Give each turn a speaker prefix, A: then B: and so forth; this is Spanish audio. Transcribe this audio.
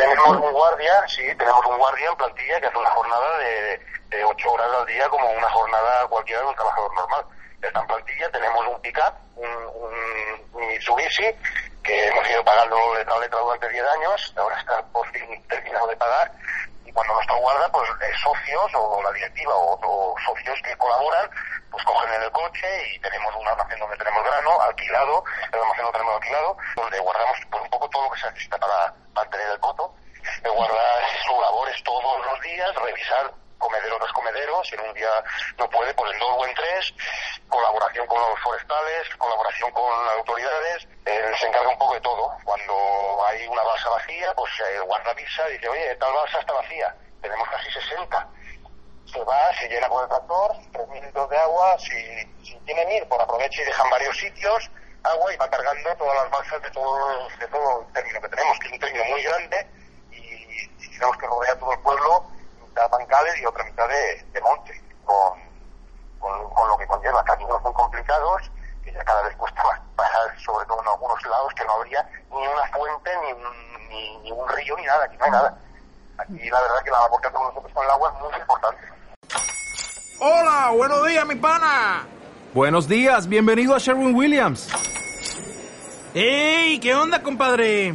A: Tenemos un guardia, sí, tenemos un guardia en plantilla que hace una jornada de, de 8 horas al día como una jornada cualquiera de un trabajador normal. Está en plantilla, tenemos un pick-up, un, un, Mitsubishi, que hemos ido pagando letra a letra durante 10 años, ahora está por fin terminado de pagar, y cuando nuestro guarda, pues eh, socios o la directiva o, o, socios que colaboran, pues cogen en el coche y tenemos un almacén donde tenemos grano alquilado, el almacén lo tenemos alquilado, donde guardamos pues, un poco todo lo que se necesita para mantener el coto. El guarda su labor es todos los revisar comedero tras comedero, si en un día no puede, pues en dos o en tres, colaboración con los forestales, colaboración con las autoridades, eh, se encarga un poco de todo. Cuando hay una balsa vacía, pues el guarda avisa y dice, oye, tal balsa está vacía, tenemos casi 60. Se va, se llena con el tractor, tres minutos de agua, si, si tienen ir, por aprovecha y dejan varios sitios, agua y va cargando todas las balsas de todo, de todo el término que tenemos, que es un término muy grande y, y tenemos que rodear todo el pueblo mitad bancales y otra mitad de, de monte, con, con, con, lo que conlleva. Caminos muy complicados, que ya cada vez cuesta más pasar, sobre todo en algunos lados, que no habría ni una fuente, ni, ni, ni un río, ni nada, aquí no hay nada. Aquí la verdad que la labor que hacemos nosotros con el agua es muy importante.
B: Hola, buenos días, mi pana.
C: Buenos días, bienvenido a Sherwin Williams.
B: ¡Ey! ¿Qué onda, compadre?